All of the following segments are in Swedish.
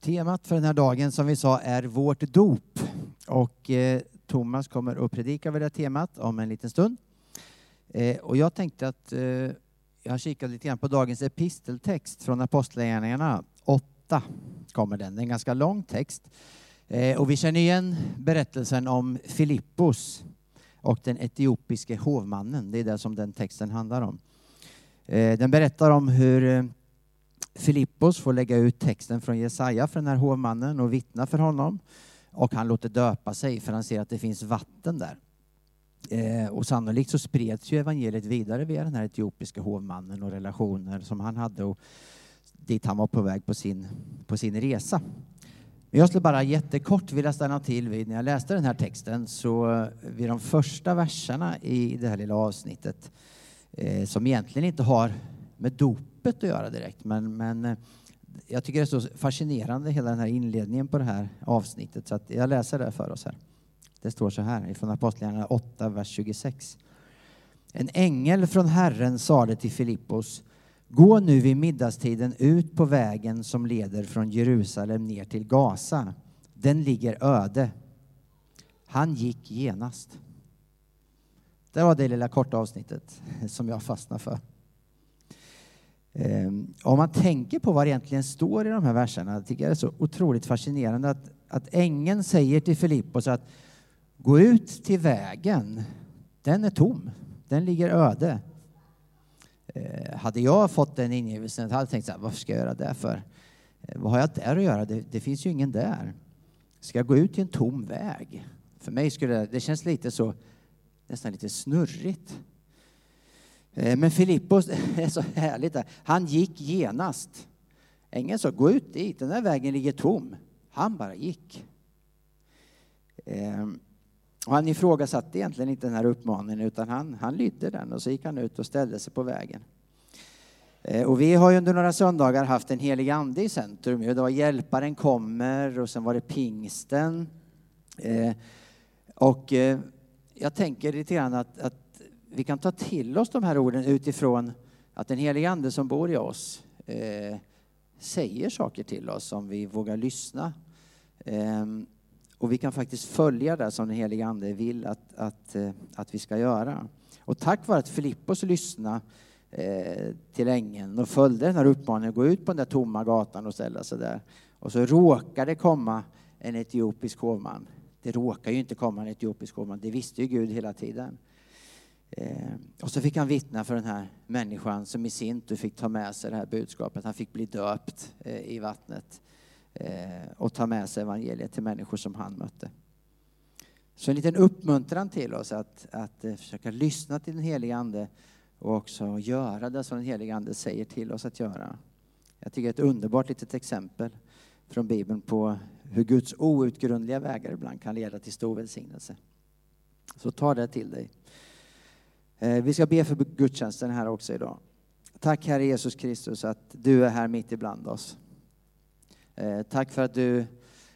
Temat för den här dagen som vi sa är vårt dop. Och eh, Thomas kommer att predika över det temat om en liten stund. Eh, och jag tänkte att eh, jag kikade lite grann på dagens episteltext från Apostlagärningarna 8 kommer den. Det är en ganska lång text. Eh, och vi känner igen berättelsen om Filippos och den etiopiske hovmannen. Det är det som den texten handlar om. Eh, den berättar om hur eh, Filippos får lägga ut texten från Jesaja för den här hovmannen och vittna för honom. Och han låter döpa sig för han ser att det finns vatten där. Eh, och sannolikt så spreds ju evangeliet vidare via den här etiopiska hovmannen och relationer som han hade och dit han var på väg på sin, på sin resa. Men jag skulle bara jättekort vilja stanna till vid, när jag läste den här texten, så eh, vid de första verserna i det här lilla avsnittet, eh, som egentligen inte har med dopet att göra direkt, men, men eh, jag tycker det är så fascinerande, hela den här inledningen på det här avsnittet, så att jag läser det för oss här. Det står så här från Apostlagärningarna 8, vers 26. En ängel från Herren sade till Filippos, gå nu vid middagstiden ut på vägen som leder från Jerusalem ner till Gaza. Den ligger öde. Han gick genast. Det var det lilla korta avsnittet som jag fastnade för. Ehm, om man tänker på vad det egentligen står i de här verserna, tycker jag det är så otroligt fascinerande att, att ängeln säger till Filippos att gå ut till vägen, den är tom, den ligger öde. Ehm, hade jag fått den ingivelsen hade jag tänkt så här, varför ska jag göra det för? Ehm, vad har jag där att göra? Det, det, finns ju ingen där. Ska jag gå ut till en tom väg? För mig skulle det, det känns lite så, nästan lite snurrigt. Eh, men Filippos är så härligt. Där. Han gick genast. Ängeln sa, gå ut dit, den där vägen ligger tom. Han bara gick. Ehm, och han ifrågasatte egentligen inte den här uppmaningen utan han, han lydde den och så gick han ut och ställde sig på vägen. Eh, och vi har ju under några söndagar haft en helig ande i centrum. Det var Hjälparen kommer och sen var det pingsten. Eh, och jag tänker lite grann att, att vi kan ta till oss de här orden utifrån att den helige Ande som bor i oss eh, säger saker till oss om vi vågar lyssna. Eh, och vi kan faktiskt följa det som den helige Ande vill att, att, eh, att vi ska göra. Och tack vare att Filippos lyssnade eh, till ängeln och följde den här uppmaningen att gå ut på den där tomma gatan och ställa sig där. Och så råkar det komma en etiopisk hovman. Det råkar ju inte komma en etiopisk hovman, det visste ju Gud hela tiden. Eh, och så fick han vittna för den här människan som i sin tur fick ta med sig det här budskapet. Han fick bli döpt eh, i vattnet eh, och ta med sig evangeliet till människor som han mötte. Så en liten uppmuntran till oss att, att eh, försöka lyssna till den helige Ande och också göra det som den helige Ande säger till oss att göra. Jag tycker det är ett underbart litet exempel från Bibeln på hur Guds outgrundliga vägar ibland kan leda till stor välsignelse. Så ta det till dig. Eh, vi ska be för gudstjänsten här också idag. Tack Herre Jesus Kristus att du är här mitt ibland oss. Eh, tack för att du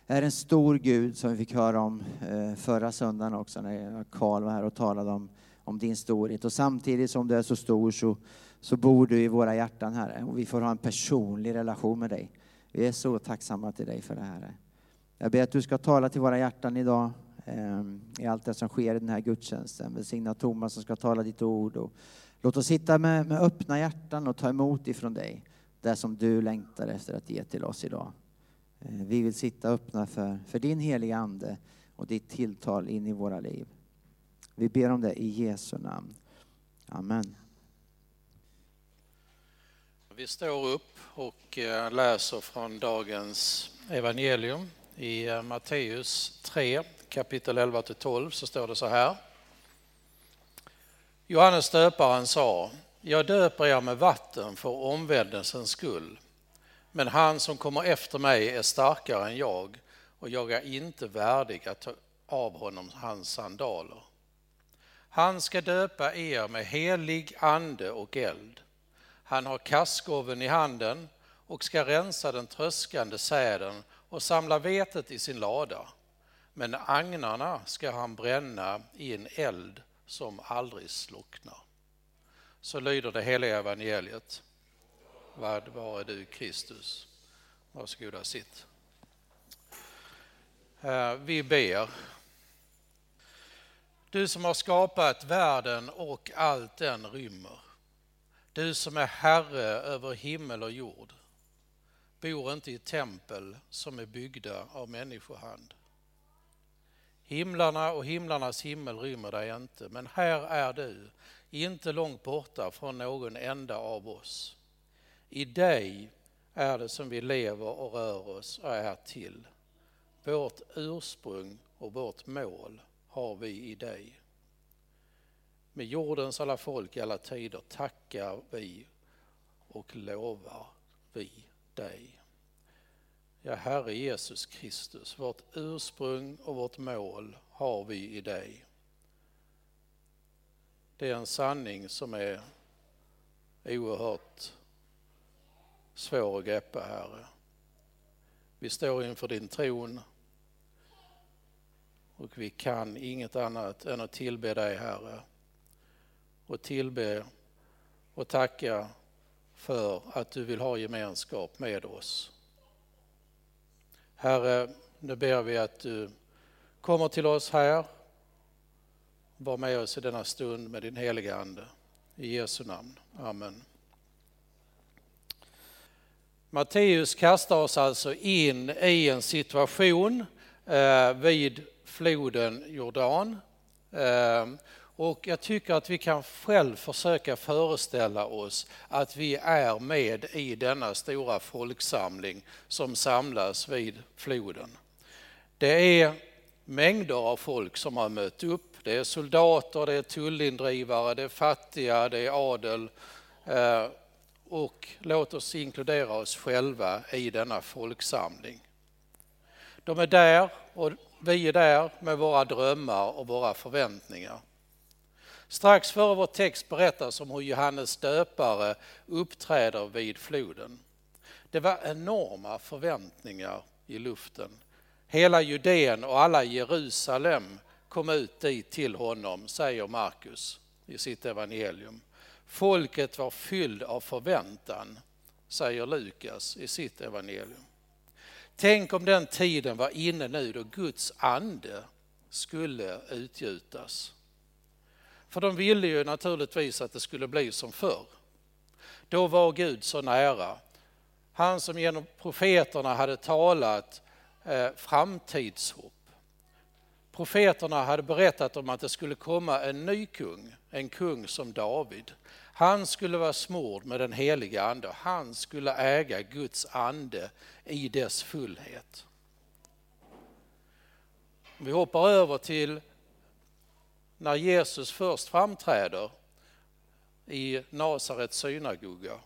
är en stor Gud som vi fick höra om eh, förra söndagen också när Karl var här och talade om, om din storhet. Och samtidigt som du är så stor så, så bor du i våra hjärtan Herre och vi får ha en personlig relation med dig. Vi är så tacksamma till dig för det här. Jag ber att du ska tala till våra hjärtan idag Ehm, i allt det som sker i den här gudstjänsten. Välsigna Thomas som ska tala ditt ord. Och låt oss sitta med, med öppna hjärtan och ta emot ifrån dig det som du längtar efter att ge till oss idag. Ehm, vi vill sitta öppna för, för din heliga Ande och ditt tilltal in i våra liv. Vi ber om det i Jesu namn. Amen. Vi står upp och eh, läser från dagens evangelium i eh, Matteus 3, kapitel 11 till 12 så står det så här. Johannes döparen sa, jag döper er med vatten för omvändelsens skull. Men han som kommer efter mig är starkare än jag och jag är inte värdig att ta av honom hans sandaler. Han ska döpa er med helig ande och eld. Han har kastgåven i handen och ska rensa den tröskande säden och samla vetet i sin lada men agnarna ska han bränna i en eld som aldrig slocknar. Så lyder det heliga evangeliet. Vad var du Kristus? Varsågoda sitt. Eh, vi ber. Du som har skapat världen och allt den rymmer. Du som är Herre över himmel och jord. Bor inte i tempel som är byggda av människohand. Himlarna och himlarnas himmel rymmer dig inte, men här är du, inte långt borta från någon enda av oss. I dig är det som vi lever och rör oss och är till. Vårt ursprung och vårt mål har vi i dig. Med jordens alla folk i alla tider tackar vi och lovar vi dig. Ja, Herre Jesus Kristus, vårt ursprung och vårt mål har vi i dig. Det är en sanning som är oerhört svår att greppa, Herre. Vi står inför din tron och vi kan inget annat än att tillbe dig, Herre. Och tillbe och tacka för att du vill ha gemenskap med oss. Herre, nu ber vi att du kommer till oss här. Var med oss i denna stund med din heliga Ande. I Jesu namn. Amen. Matteus kastar oss alltså in i en situation eh, vid floden Jordan. Eh, och jag tycker att vi kan själv försöka föreställa oss att vi är med i denna stora folksamling som samlas vid floden. Det är mängder av folk som har mött upp. Det är soldater, det är tullindrivare, det är fattiga, det är adel. Eh, och låt oss inkludera oss själva i denna folksamling. De är där och vi är där med våra drömmar och våra förväntningar. Strax före vår text berättas om hur Johannes döpare uppträder vid floden. Det var enorma förväntningar i luften. Hela Judeen och alla Jerusalem kom ut dit till honom, säger Markus i sitt evangelium. Folket var fylld av förväntan, säger Lukas i sitt evangelium. Tänk om den tiden var inne nu då Guds ande skulle utgjutas. För de ville ju naturligtvis att det skulle bli som förr. Då var Gud så nära. Han som genom profeterna hade talat eh, framtidshopp. Profeterna hade berättat om att det skulle komma en ny kung, en kung som David. Han skulle vara smord med den heliga ande och han skulle äga Guds ande i dess fullhet. Vi hoppar över till när Jesus först framträder i Nasarets synagoga,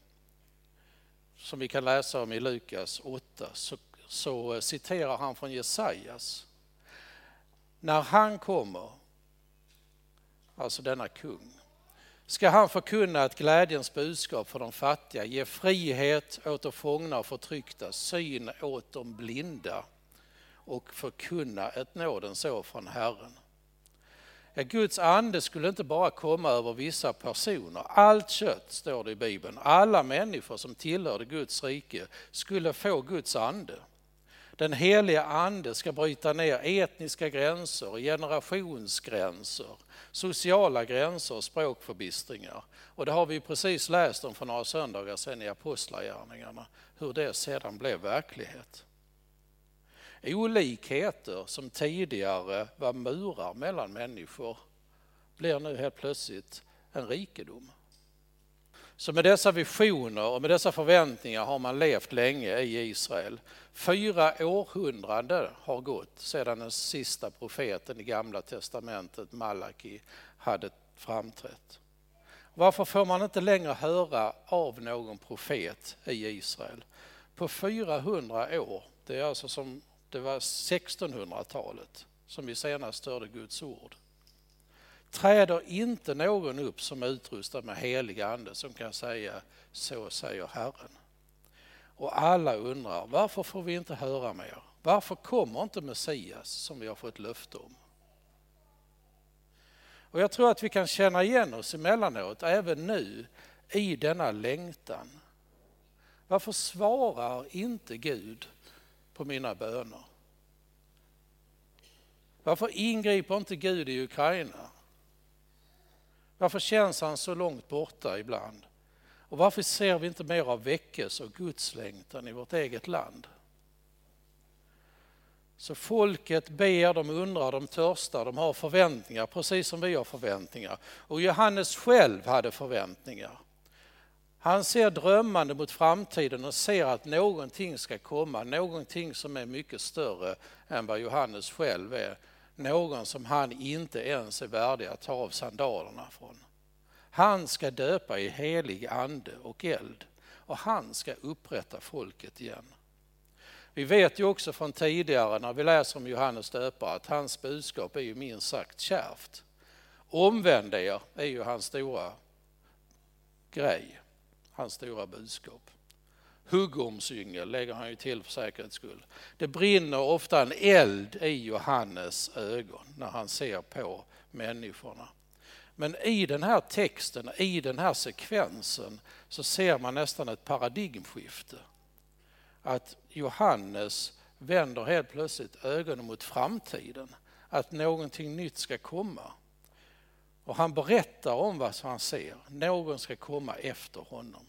som vi kan läsa om i Lukas 8, så, så citerar han från Jesajas. När han kommer, alltså denna kung, ska han förkunna ett glädjens budskap för de fattiga, ge frihet åt de fångna och förtryckta, syn åt de blinda och förkunna ett nådens år från Herren. Ja, Guds ande skulle inte bara komma över vissa personer. Allt kött, står det i Bibeln, alla människor som tillhörde Guds rike skulle få Guds ande. Den heliga ande ska bryta ner etniska gränser, generationsgränser, sociala gränser och språkförbistringar. Och det har vi precis läst om för några söndagar sedan i Apostlagärningarna, hur det sedan blev verklighet. Olikheter som tidigare var murar mellan människor blir nu helt plötsligt en rikedom. Så med dessa visioner och med dessa förväntningar har man levt länge i Israel. Fyra århundraden har gått sedan den sista profeten i Gamla testamentet, Malaki, hade framträtt. Varför får man inte längre höra av någon profet i Israel? På 400 år, det är alltså som det var 1600-talet som vi senast hörde Guds ord. Träder inte någon upp som är utrustad med helig ande som kan säga så säger Herren. Och alla undrar varför får vi inte höra mer? Varför kommer inte Messias som vi har fått löfte om? Och jag tror att vi kan känna igen oss emellanåt, även nu, i denna längtan. Varför svarar inte Gud på mina böner. Varför ingriper inte Gud i Ukraina? Varför känns han så långt borta ibland? Och varför ser vi inte mer av väckelse och gudslängtan i vårt eget land? Så folket ber, de undrar, de törstar, de har förväntningar, precis som vi har förväntningar. Och Johannes själv hade förväntningar. Han ser drömmande mot framtiden och ser att någonting ska komma, någonting som är mycket större än vad Johannes själv är. Någon som han inte ens är värdig att ta av sandalerna från. Han ska döpa i helig ande och eld och han ska upprätta folket igen. Vi vet ju också från tidigare när vi läser om Johannes döpare att hans budskap är ju minst sagt kärvt. Omvänd er är ju hans stora grej, hans stora budskap. Huggormsyngel lägger han ju till för säkerhets skull. Det brinner ofta en eld i Johannes ögon när han ser på människorna. Men i den här texten, i den här sekvensen så ser man nästan ett paradigmskifte. Att Johannes vänder helt plötsligt ögonen mot framtiden, att någonting nytt ska komma. Och han berättar om vad han ser, någon ska komma efter honom.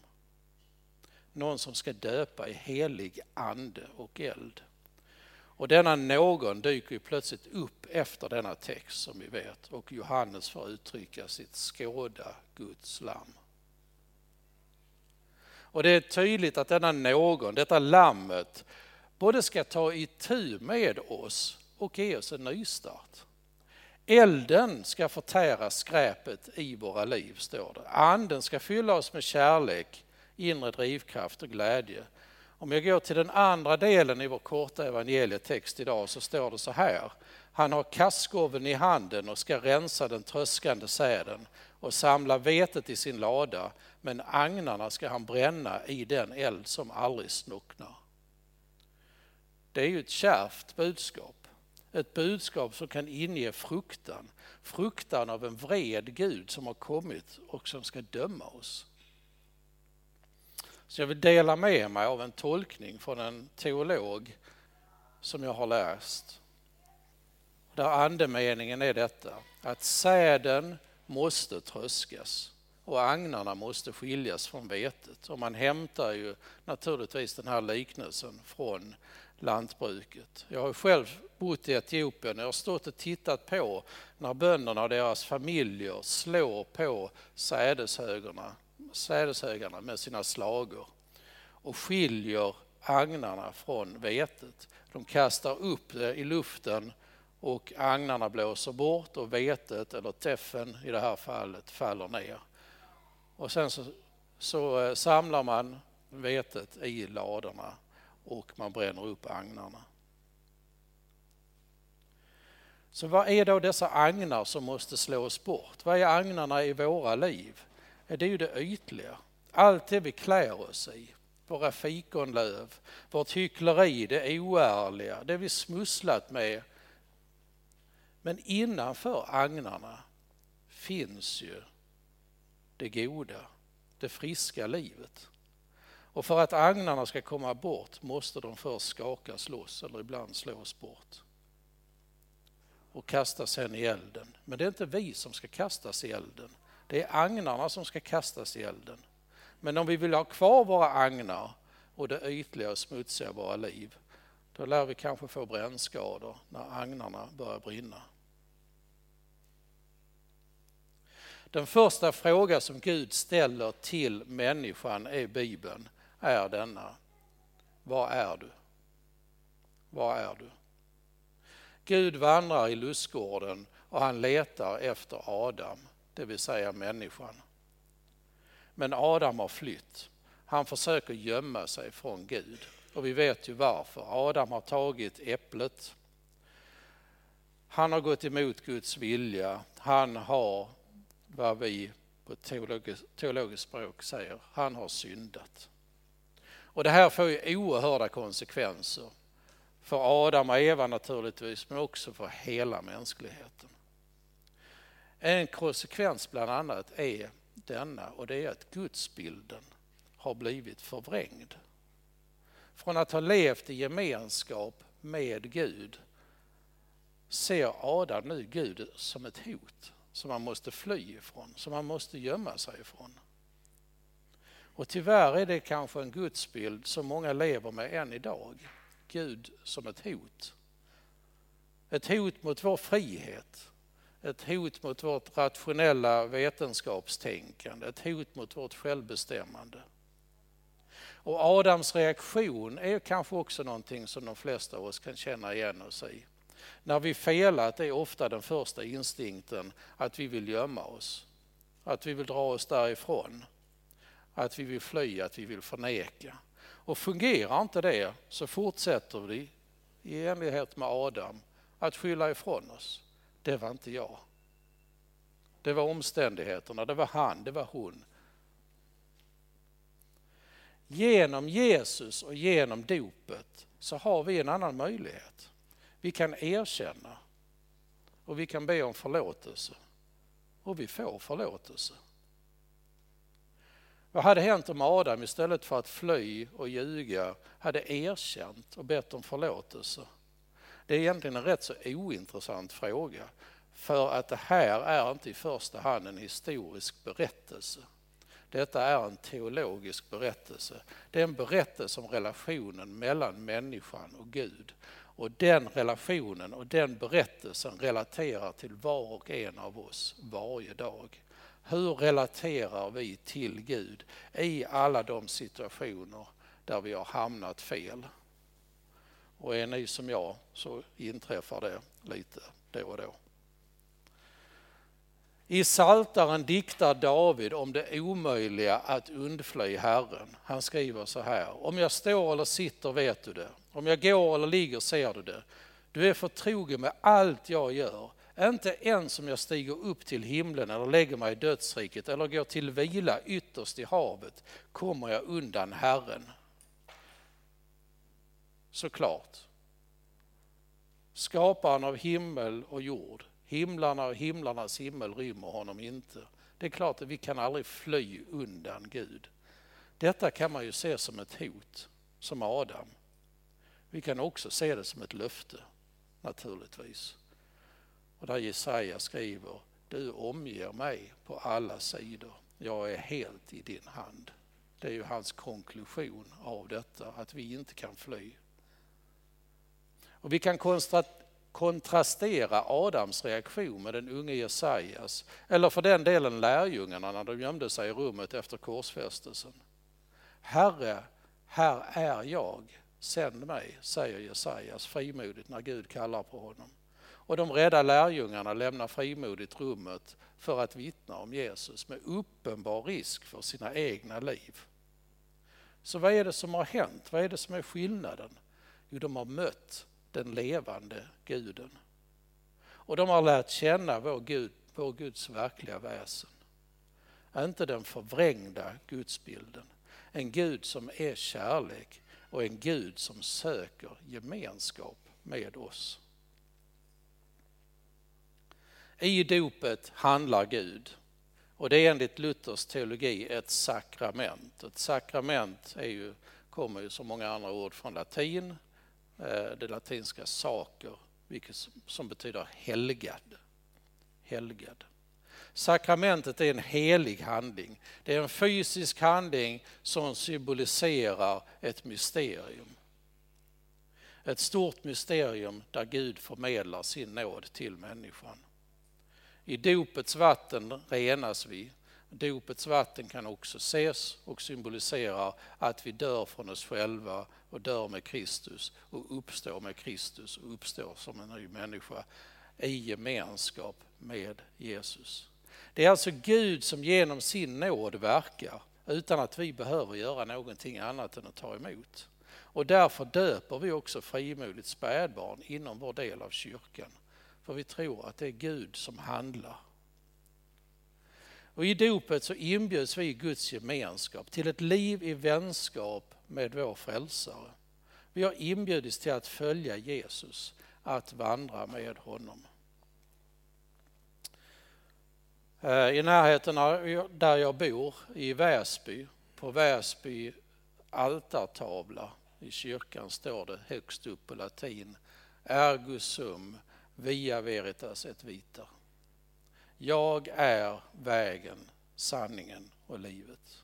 Någon som ska döpa i helig ande och eld. Och denna någon dyker ju plötsligt upp efter denna text som vi vet och Johannes får uttrycka sitt skåda Guds lamm. Och det är tydligt att denna någon, detta lammet, både ska ta itu med oss och ge oss en nystart. Elden ska förtära skräpet i våra liv, står det. Anden ska fylla oss med kärlek, inre drivkraft och glädje. Om jag går till den andra delen i vår korta evangelietext idag så står det så här. Han har kastskoven i handen och ska rensa den tröskande säden och samla vetet i sin lada, men agnarna ska han bränna i den eld som aldrig snucknar. Det är ju ett kärvt budskap. Ett budskap som kan inge fruktan. Fruktan av en vred Gud som har kommit och som ska döma oss. Så jag vill dela med mig av en tolkning från en teolog som jag har läst. Där andemeningen är detta, att säden måste tröskas och agnarna måste skiljas från vetet. Och man hämtar ju naturligtvis den här liknelsen från lantbruket. Jag har själv bott i Etiopien och jag har stått och tittat på när bönderna och deras familjer slår på sädeshögarna sädeshögarna med sina slagor och skiljer agnarna från vetet. De kastar upp det i luften och agnarna blåser bort och vetet, eller teffen i det här fallet, faller ner. Och sen så, så eh, samlar man vetet i ladorna och man bränner upp agnarna. Så vad är då dessa agnar som måste slås bort? Vad är agnarna i våra liv? det är ju det ytliga. Allt det vi klär oss i, våra fikonlöv, vårt hyckleri, det oärliga, det vi smusslat med. Men innanför agnarna finns ju det goda, det friska livet. Och för att agnarna ska komma bort måste de först skakas loss eller ibland slås bort och kastas sen i elden. Men det är inte vi som ska kastas i elden. Det är agnarna som ska kastas i elden. Men om vi vill ha kvar våra agnar och det ytliga och smutsiga i våra liv, då lär vi kanske få brännskador när agnarna börjar brinna. Den första fråga som Gud ställer till människan är Bibeln är denna. Vad är du? Vad är du? Gud vandrar i lustgården och han letar efter Adam det vill säga människan. Men Adam har flytt. Han försöker gömma sig från Gud. Och vi vet ju varför. Adam har tagit äpplet. Han har gått emot Guds vilja. Han har, vad vi på teologiskt, teologisk språk säger, han har syndat. Och det här får ju oerhörda konsekvenser. För Adam och Eva naturligtvis, men också för hela mänskligheten. En konsekvens bland annat är denna och det är att gudsbilden har blivit förvrängd. Från att ha levt i gemenskap med Gud ser Adam nu Gud som ett hot som han måste fly ifrån, som han måste gömma sig ifrån. Och tyvärr är det kanske en gudsbild som många lever med än idag. Gud som ett hot. Ett hot mot vår frihet. Ett hot mot vårt rationella vetenskapstänkande. Ett hot mot vårt självbestämmande. Och Adams reaktion är kanske också någonting som de flesta av oss kan känna igen oss i. När vi felat är ofta den första instinkten att vi vill gömma oss. Att vi vill dra oss därifrån. Att vi vill fly, att vi vill förneka. Och fungerar inte det så fortsätter vi i enlighet med Adam att skylla ifrån oss. Det var inte jag. Det var omständigheterna, det var han, det var hon. Genom Jesus och genom dopet så har vi en annan möjlighet. Vi kan erkänna och vi kan be om förlåtelse och vi får förlåtelse. Vad hade hänt om Adam istället för att fly och ljuga hade erkänt och bett om förlåtelse? Det är egentligen en rätt så ointressant fråga för att det här är inte i första hand en historisk berättelse. Detta är en teologisk berättelse. Det är en berättelse om relationen mellan människan och Gud. Och den relationen och den berättelsen relaterar till var och en av oss varje dag. Hur relaterar vi till Gud i alla de situationer där vi har hamnat fel? Och är ni som jag så inträffar det lite då och då. I Saltaren diktar David om det omöjliga att undfly Herren. Han skriver så här. Om jag står eller sitter vet du det. Om jag går eller ligger ser du det. Du är förtrogen med allt jag gör. Inte ens om jag stiger upp till himlen eller lägger mig i dödsriket eller går till vila ytterst i havet kommer jag undan Herren. Såklart. Skaparen av himmel och jord Himlarna och himlarnas himmel rymmer honom inte. Det är klart att vi kan aldrig fly undan Gud. Detta kan man ju se som ett hot, som Adam. Vi kan också se det som ett löfte, naturligtvis. Och där Jesaja skriver, du omger mig på alla sidor. Jag är helt i din hand. Det är ju hans konklusion av detta, att vi inte kan fly. Och vi kan kontrastera Adams reaktion med den unge Jesajas, eller för den delen lärjungarna när de gömde sig i rummet efter korsfästelsen. Herre, här är jag, sänd mig, säger Jesajas frimodigt när Gud kallar på honom. Och de rädda lärjungarna lämnar frimodigt rummet för att vittna om Jesus med uppenbar risk för sina egna liv. Så vad är det som har hänt? Vad är det som är skillnaden? Jo, de har mött den levande guden. Och de har lärt känna vår, Gud, vår Guds verkliga väsen. Inte den förvrängda gudsbilden. En Gud som är kärlek och en Gud som söker gemenskap med oss. I dopet handlar Gud och det är enligt Luthers teologi ett sakrament. Ett sakrament är ju, kommer ju som många andra ord från latin eh, det latinska saker, vilket som betyder helgad. helgad. Sakramentet är en helig handling. Det är en fysisk handling som symboliserar ett mysterium. Ett stort mysterium där Gud förmedlar sin nåd till människan. I dopets vatten renas vi Dopets vatten kan också ses och symbolisera att vi dör från oss själva och dör med Kristus och uppstår med Kristus och uppstår som en ny människa i gemenskap med Jesus. Det är alltså Gud som genom sin nåd verkar utan att vi behöver göra någonting annat än att ta emot. Och därför döper vi också frimodigt spädbarn inom vår del av kyrkan. För vi tror att det är Gud som handlar och I dopet så inbjuds vi i Guds gemenskap till ett liv i vänskap med vår frälsare. Vi har inbjudits till att följa Jesus, att vandra med honom. Eh, I närheten där jag bor, i Väsby, på Väsby altartavla i kyrkan står det högst upp på latin Ergo sum via veritas et vita. Jag är vägen, sanningen och livet.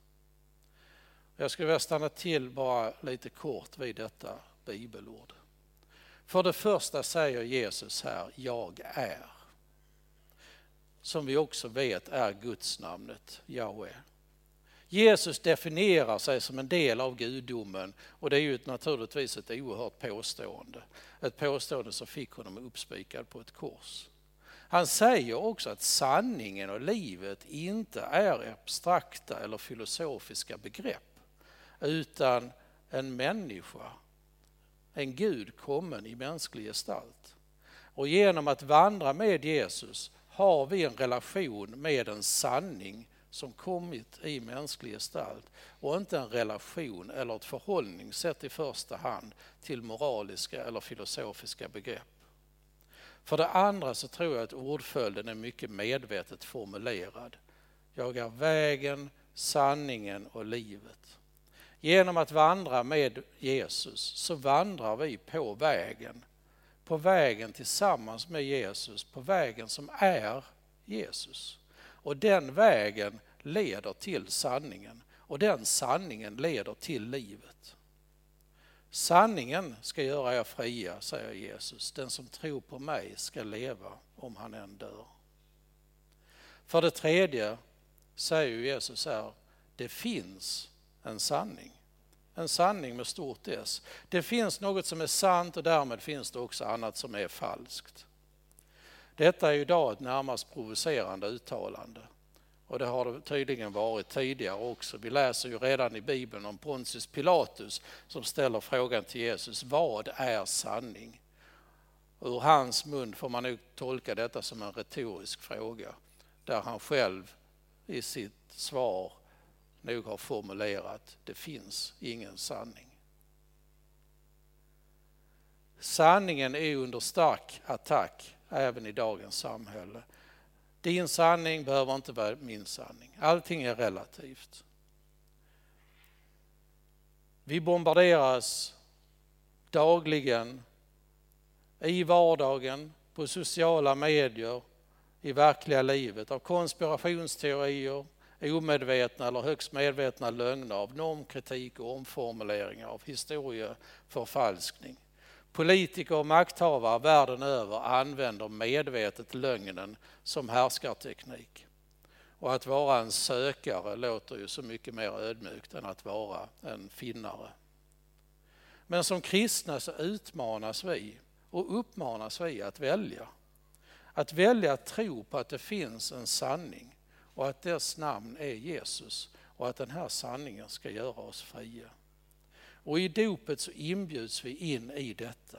Jag skulle vilja stanna till bara lite kort vid detta bibelord. För det första säger Jesus här, jag är. Som vi också vet är Guds namnet Yahweh. Jesus definierar sig som en del av gudomen och det är ju naturligtvis ett oerhört påstående. Ett påstående som fick honom uppspikad på ett kors. Han säger också att sanningen och livet inte är abstrakta eller filosofiska begrepp utan en människa, en Gud kommen i mänsklig gestalt. Och genom att vandra med Jesus har vi en relation med en sanning som kommit i mänsklig gestalt och inte en relation eller ett förhållningssätt i första hand till moraliska eller filosofiska begrepp. För det andra så tror jag att ordföljden är mycket medvetet formulerad. Jag är vägen, sanningen och livet. Genom att vandra med Jesus så vandrar vi på vägen. På vägen tillsammans med Jesus, på vägen som är Jesus. Och den vägen leder till sanningen och den sanningen leder till livet. Sanningen ska göra er fria, säger Jesus. Den som tror på mig ska leva om han än dör. För det tredje säger Jesus här, det finns en sanning. En sanning med stort S. Det finns något som är sant och därmed finns det också annat som är falskt. Detta är idag ett närmast provocerande uttalande. Och det har det tydligen varit tidigare också. Vi läser ju redan i Bibeln om Pontius Pilatus som ställer frågan till Jesus, vad är sanning? ur hans mun får man nog tolka detta som en retorisk fråga där han själv i sitt svar nog har formulerat, det finns ingen sanning. Sanningen är under stark attack även i dagens samhälle. Din sanning behöver inte vara min sanning. Allting är relativt. Vi bombarderas dagligen i vardagen, på sociala medier, i verkliga livet av konspirationsteorier, omedvetna eller högst medvetna lögner, av normkritik och omformuleringar, av historieförfalskning. Politiker och makthavare världen över använder medvetet lögnen som härskarteknik. Och att vara en sökare låter ju så mycket mer ödmjukt än att vara en finnare. Men som kristna så utmanas vi och uppmanas vi att välja. Att välja att tro på att det finns en sanning och att dess namn är Jesus och att den här sanningen ska göra oss fria. Och i dopet så inbjuds vi in i detta.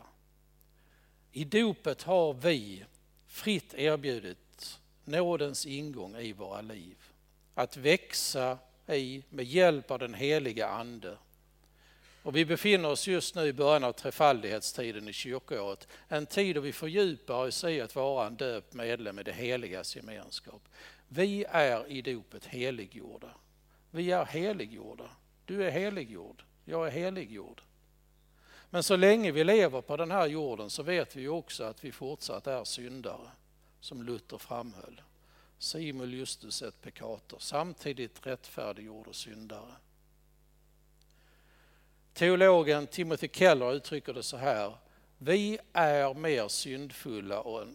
I dopet har vi fritt erbjudit nådens ingång i våra liv. Att växa i med hjälp av den heliga Ande. Och vi befinner oss just nu i början av trefaldighetstiden i kyrkoåret. En tid då vi fördjupar oss i att vara en döpt medlem i det heligas gemenskap. Vi är i dopet heliggjorda. Vi är heliggjorda. Du är heliggjord. Jag är heliggjord. Men så länge vi lever på den här jorden så vet vi också att vi fortsatt är syndare, som Luther framhöll. Simul justus et peccator, samtidigt rättfärdiggjord och syndare. Teologen Timothy Keller uttrycker det så här. Vi är mer syndfulla och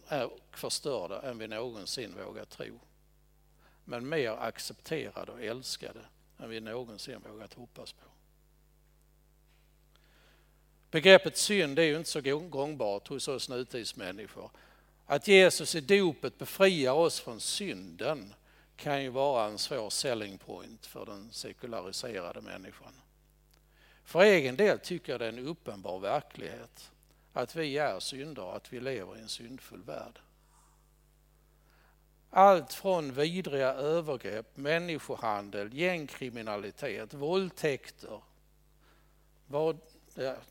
förstörda än vi någonsin vågar tro. Men mer accepterade och älskade än vi någonsin vågat hoppas på. Begreppet synd är ju inte så gångbart hos oss nutidsmänniskor. Att Jesus i dopet befriar oss från synden kan ju vara en svår selling point för den sekulariserade människan. För egen del tycker jag det är en uppenbar verklighet att vi är syndare, att vi lever i en syndfull värld. Allt från vidriga övergrepp, människohandel, gängkriminalitet, våldtäkter, vad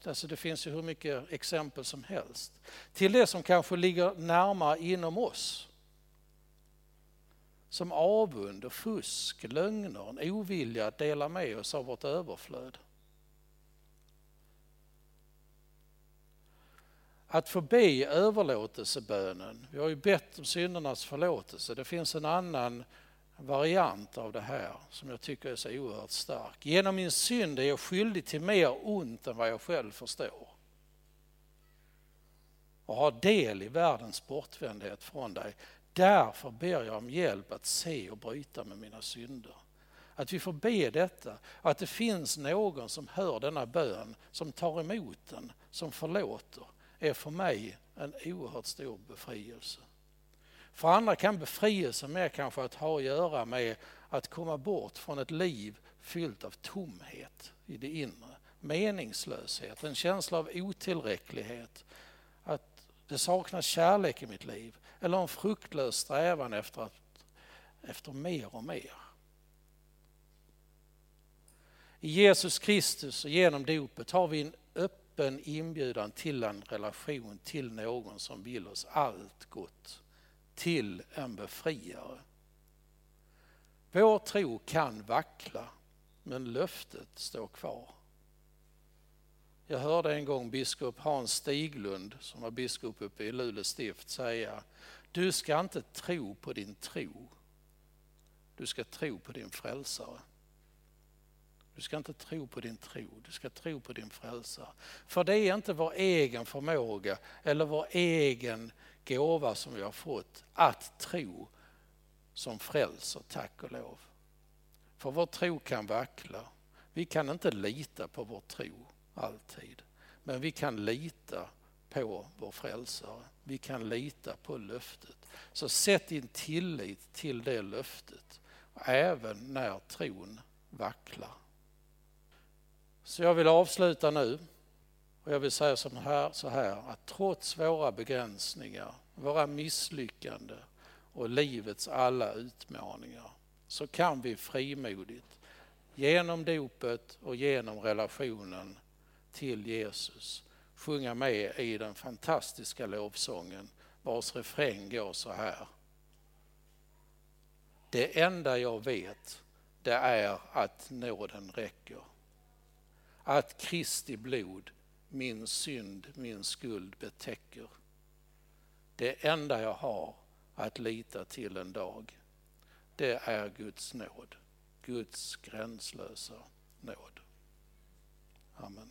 Alltså det finns ju hur mycket exempel som helst. Till det som kanske ligger närmare inom oss. Som avund och fusk, lögner, en ovilja att dela med oss av vårt överflöd. Att få be överlåtelsebönen. Vi har ju bett om syndernas förlåtelse. Det finns en annan variant av det här som jag tycker är så oerhört stark. Genom min synd är jag skyldig till mer ont än vad jag själv förstår. Och har del i världens bortvändhet från dig. Därför ber jag om hjälp att se och bryta med mina synder. Att vi får be detta, att det finns någon som hör denna bön, som tar emot den, som förlåter, är för mig en oerhört stor befrielse. För andra kan befrielse mer kanske att ha att göra med att komma bort från ett liv fyllt av tomhet i det inre, meningslöshet, en känsla av otillräcklighet, att det saknas kärlek i mitt liv eller en fruktlös strävan efter, att, efter mer och mer. I Jesus Kristus och genom dopet har vi en öppen inbjudan till en relation till någon som vill oss allt gott, till en befriare. Vår tro kan vackla, men löftet står kvar. Jag hörde en gång biskop Hans Stiglund, som var biskop uppe i Luleå stift, säga Du ska inte tro på din tro, du ska tro på din frälsare. Du ska inte tro på din tro, du ska tro på din frälsare. För det är inte vår egen förmåga eller vår egen gåva som vi har fått att tro som frälser, tack och lov. För vår tro kan vackla. Vi kan inte lita på vår tro alltid. Men vi kan lita på vår frälsare. Vi kan lita på löftet. Så sätt din tillit till det löftet, även när tron vacklar. Så jag vill avsluta nu och jag vill säga så här, så här att trots våra begränsningar, våra misslyckanden och livets alla utmaningar så kan vi frimodigt genom dopet och genom relationen till Jesus sjunga med i den fantastiska lovsången vars refräng går så här. Det enda jag vet det är att nåden räcker att Kristi blod min synd, min skuld betäcker. Det enda jag har att lita till en dag, det är Guds nåd. Guds gränslösa nåd. Amen.